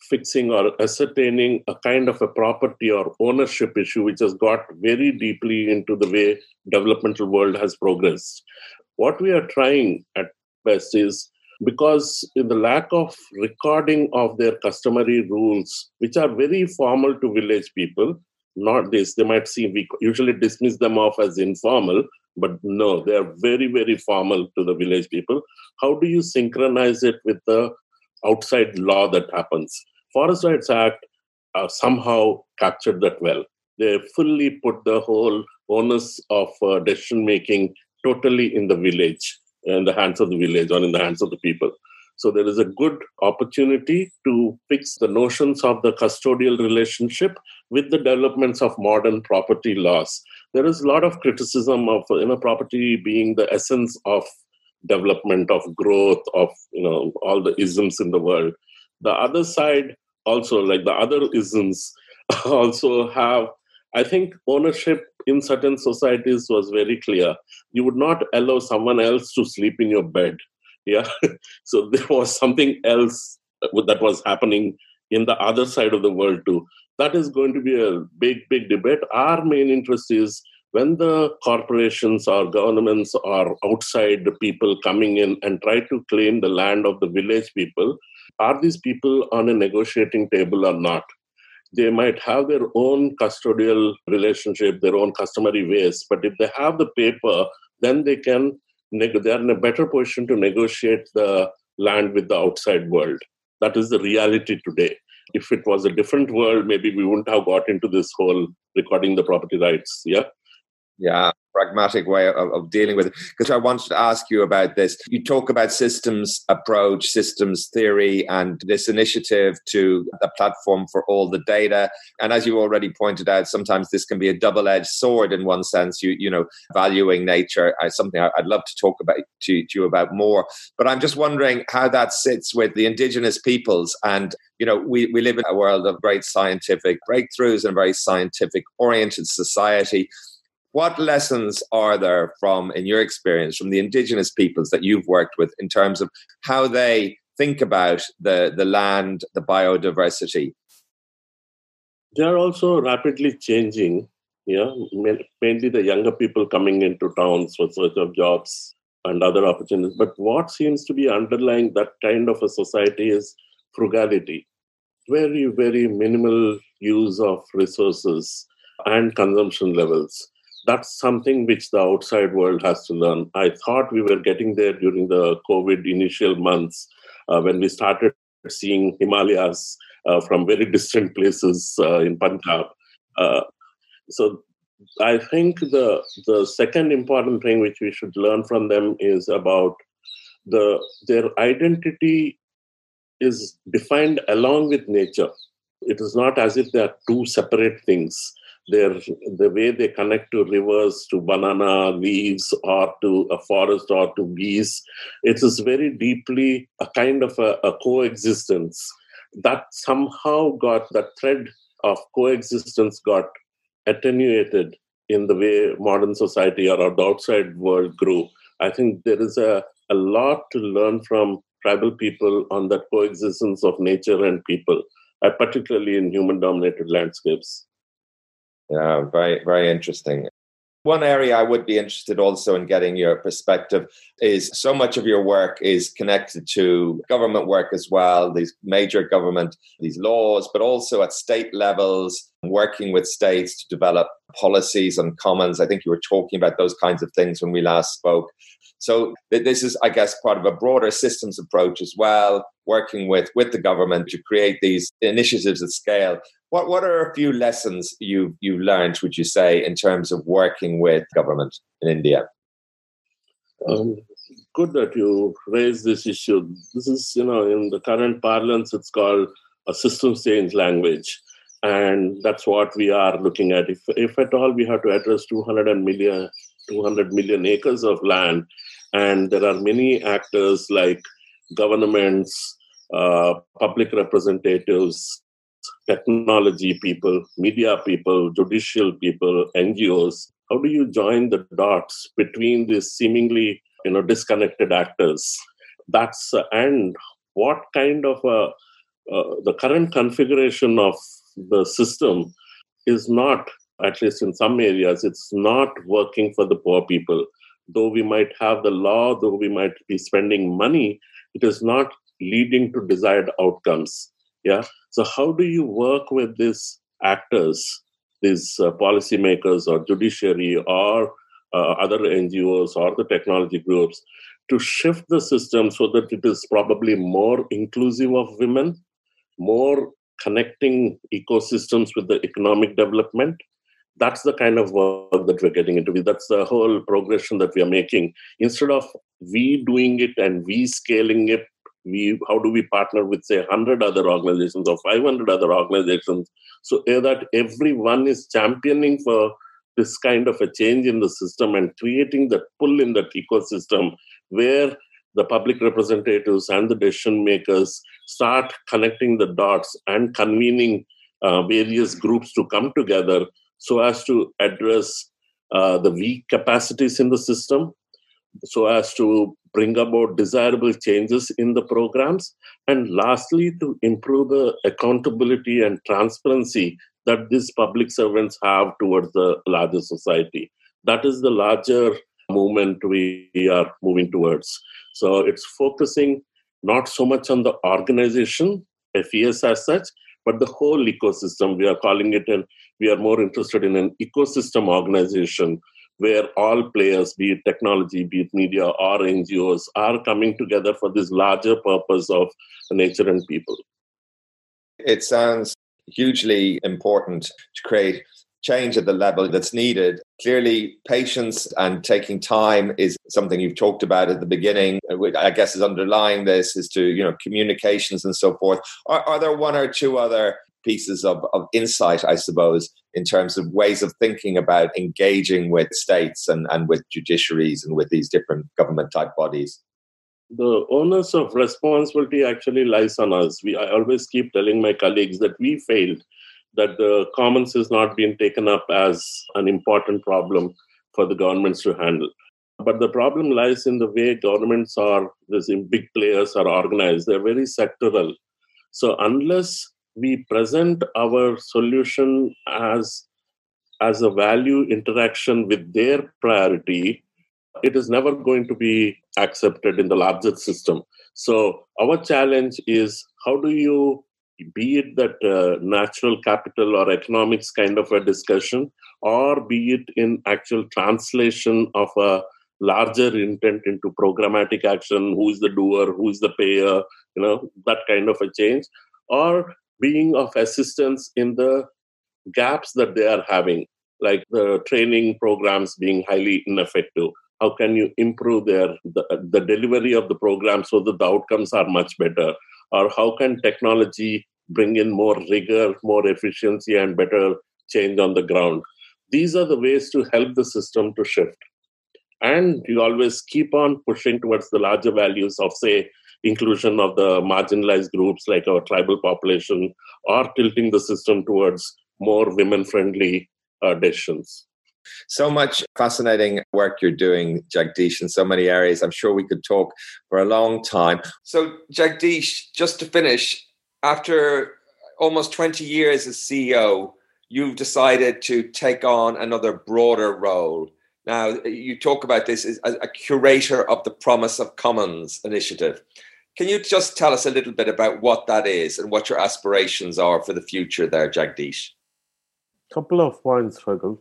fixing or ascertaining a kind of a property or ownership issue which has got very deeply into the way developmental world has progressed. What we are trying at best is because in the lack of recording of their customary rules which are very formal to village people not this they might see we usually dismiss them off as informal but no they are very very formal to the village people. How do you synchronize it with the outside law that happens Forest Rights Act uh, somehow captured that well. They fully put the whole onus of uh, decision making totally in the village, in the hands of the village or in the hands of the people. So there is a good opportunity to fix the notions of the custodial relationship with the developments of modern property laws. There is a lot of criticism of you know property being the essence of development, of growth, of you know all the isms in the world. The other side also like the other isms also have i think ownership in certain societies was very clear. You would not allow someone else to sleep in your bed. Yeah. So there was something else that was happening in the other side of the world too. That is going to be a big big debate. Our main interest is when the corporations or governments or outside people coming in and try to claim the land of the village people are these people on a negotiating table or not? They might have their own custodial relationship, their own customary ways, but if they have the paper, then they can they are in a better position to negotiate the land with the outside world. That is the reality today. If it was a different world, maybe we wouldn't have got into this whole recording the property rights. Yeah. Yeah, pragmatic way of, of dealing with it. Because I wanted to ask you about this. You talk about systems approach, systems theory, and this initiative to a platform for all the data. And as you already pointed out, sometimes this can be a double-edged sword in one sense. You you know, valuing nature is something I'd love to talk about to, to you about more. But I'm just wondering how that sits with the indigenous peoples and you know, we, we live in a world of great scientific breakthroughs and a very scientific oriented society what lessons are there from, in your experience, from the indigenous peoples that you've worked with in terms of how they think about the, the land, the biodiversity? They are also rapidly changing. Yeah, mainly the younger people coming into towns for search of jobs. and other opportunities. But what seems to be underlying that kind of a society is frugality. Very, very minimal use of resources and consumption levels. That's something which the outside world has to learn. I thought we were getting there during the COVID initial months uh, when we started seeing Himalayas uh, from very distant places uh, in Punjab. Uh, so I think the the second important thing which we should learn from them is about the their identity is defined along with nature. It is not as if they are two separate things. They're, the way they connect to rivers, to banana leaves, or to a forest, or to bees, it is very deeply a kind of a, a coexistence that somehow got that thread of coexistence got attenuated in the way modern society or the outside world grew. I think there is a, a lot to learn from tribal people on that coexistence of nature and people, uh, particularly in human dominated landscapes. Yeah, very, very interesting. One area I would be interested also in getting your perspective is so much of your work is connected to government work as well, these major government, these laws, but also at state levels, working with states to develop policies and commons. I think you were talking about those kinds of things when we last spoke. So this is, I guess, part of a broader systems approach as well, working with, with the government to create these initiatives at scale. What what are a few lessons you you learned, would you say, in terms of working with government in India? Um, good that you raised this issue. This is, you know, in the current parlance, it's called a systems change language. And that's what we are looking at. If, if at all we have to address 200 million, 200 million acres of land, and there are many actors like governments, uh, public representatives, technology people, media people, judicial people, NGOs. How do you join the dots between these seemingly you know disconnected actors? That's uh, and what kind of a uh, the current configuration of the system is not at least in some areas it's not working for the poor people though we might have the law though we might be spending money it is not leading to desired outcomes yeah? So how do you work with these actors these uh, policymakers or judiciary or uh, other ngos or the technology groups to shift the system so that it is probably more inclusive of women more connecting ecosystems with the economic development? That's the kind of work that we're getting into. That's the whole progression that we are making. Instead of we doing it and we scaling it we how do we partner with say 100 other organizations or 500 other organizations? So that everyone is championing for this kind of a change in the system and creating that pull in that ecosystem where the public representatives and the decision makers start connecting the dots and convening uh, various groups to come together so as to address uh, the weak capacities in the system so as to bring about desirable changes in the programs, and lastly, to improve the accountability and transparency that these public servants have towards the larger society. That is the larger movement we are moving towards. So it's focusing not so much on the organization, FES as such, but the whole ecosystem. We are calling it, and we are more interested in an ecosystem organization where all players, be it technology, be it media or NGOs, are coming together for this larger purpose of nature and people. It sounds hugely important to create change at the level that's needed. Clearly, patience and taking time is something you've talked about at the beginning. I guess is underlying this is to you know communications and so forth. Are, are there one or two other pieces of, of insight, I suppose, in terms of ways of thinking about engaging with states and, and with judiciaries and with these different government type bodies? The onus of responsibility actually lies on us. We, I always keep telling my colleagues that we failed, that the commons has not been taken up as an important problem for the governments to handle. But the problem lies in the way governments are, these big players are organized. They're very sectoral. So unless we present our solution as as a value interaction with their priority it is never going to be accepted in the larger system. So, our challenge is how do you, be it that uh, natural capital or economics kind of a discussion, or be it in actual translation of a larger intent into programmatic action who is the doer who is the payer you know that kind of a change or being of assistance in the gaps that they are having like the training programs being highly ineffective. How can you improve their the, the delivery of the program so that the outcomes are much better? Or how can technology bring in more rigor more efficiency and better change on the ground? These are the ways to help the system to shift. And you always keep on pushing towards the larger values of say inclusion of the marginalized groups like our tribal population or tilting the system towards more women friendly uh, decisions so much fascinating work you're doing, Jagdish, in so many areas. I'm sure we could talk for a long time. So, Jagdish, just to finish, after almost 20 years as CEO, you've decided to take on another broader role. Now, you talk about this as a curator of the Promise of Commons initiative. Can you just tell us a little bit about what that is and what your aspirations are for the future there, Jagdish? Couple of points, Raghu.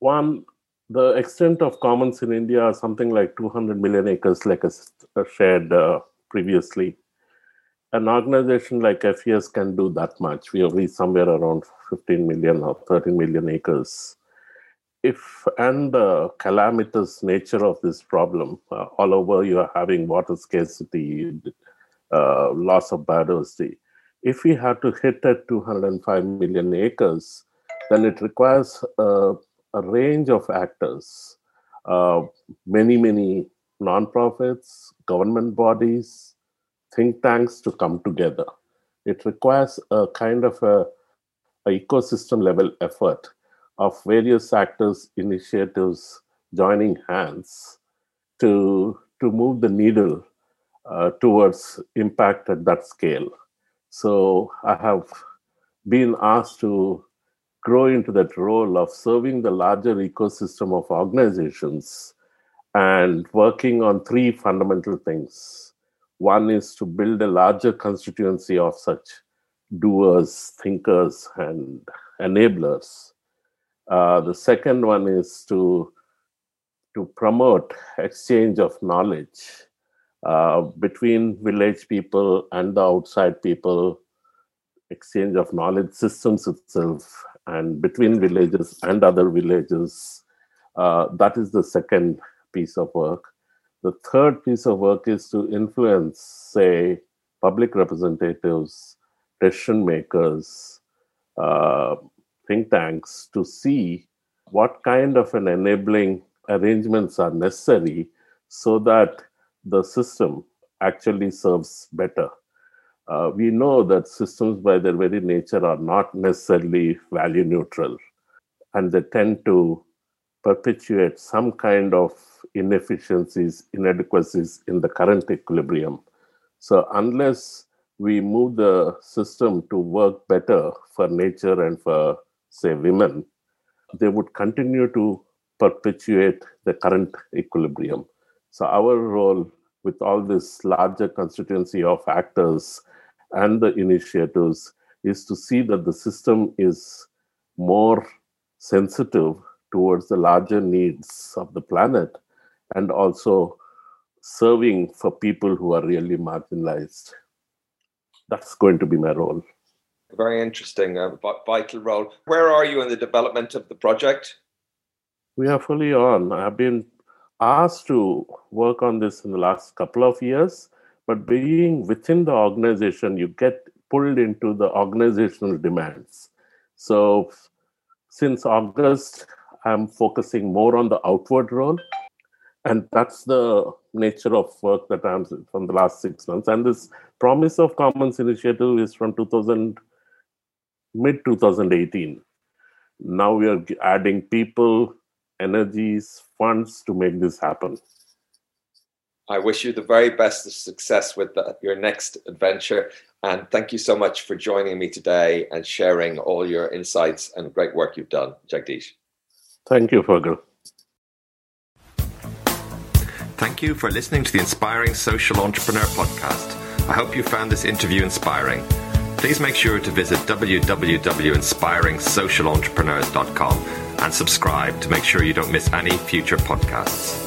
One, the extent of commons in India are something like 200 million acres, like I shared uh, previously. An organization like FES can do that much. We have reached somewhere around 15 million or 13 million acres if and the calamitous nature of this problem uh, all over you are having water scarcity uh, loss of biodiversity. If we have to hit at 205 million acres then it requires a range of actors uh, many many non-profits government bodies think tanks to come together. It requires a kind of a, a ecosystem level effort of various actors, initiatives joining hands to, to move the needle uh, towards impact at that scale. So I have been asked to grow into that role of serving the larger ecosystem of organizations and working on three fundamental things. One is to build a larger constituency of such doers, thinkers, and enablers uh, the second one is to to promote exchange of knowledge uh, between village people and the outside people, exchange of knowledge systems itself, and between villages and other villages. Uh, that is the second piece of work. The third piece of work is to influence, say, public representatives, decision makers, uh, think tanks to see what kind of an enabling arrangements are necessary so that the system actually serves better. Uh, we know that systems, by their very nature, are not necessarily value neutral and they tend to perpetuate some kind of inefficiencies, inadequacies in the current equilibrium. So, unless we move the system to work better for nature and for say, women, they would continue to perpetuate the current equilibrium. So, our role with all this larger constituency of actors and the initiatives is to see that the system is more sensitive towards the larger needs of the planet and also serving for people who are really marginalized. That's going to be my role very interesting, uh, vital role. Where are you in the development of the project? We are fully on. I've been asked to work on this in the last couple of years, but being within the organization, you get pulled into the organizational demands. So, since August, I'm focusing more on the outward role. And that's the nature of work that I'm from the last six months. And this Promise of Commons initiative is from 2000 mid 2018. Now we are adding people, energies, funds to make this happen. I wish you the very best of success with the, your next adventure. And thank you so much for joining me today and sharing all your insights and great work you've done, Jagdish. Thank you, Fergal. Thank you for listening to the Inspiring Social Entrepreneur podcast. I hope you found this interview inspiring. Please make sure to visit www.inspiringsocialentrepreneurs.com and subscribe to make sure you don't miss any future podcasts.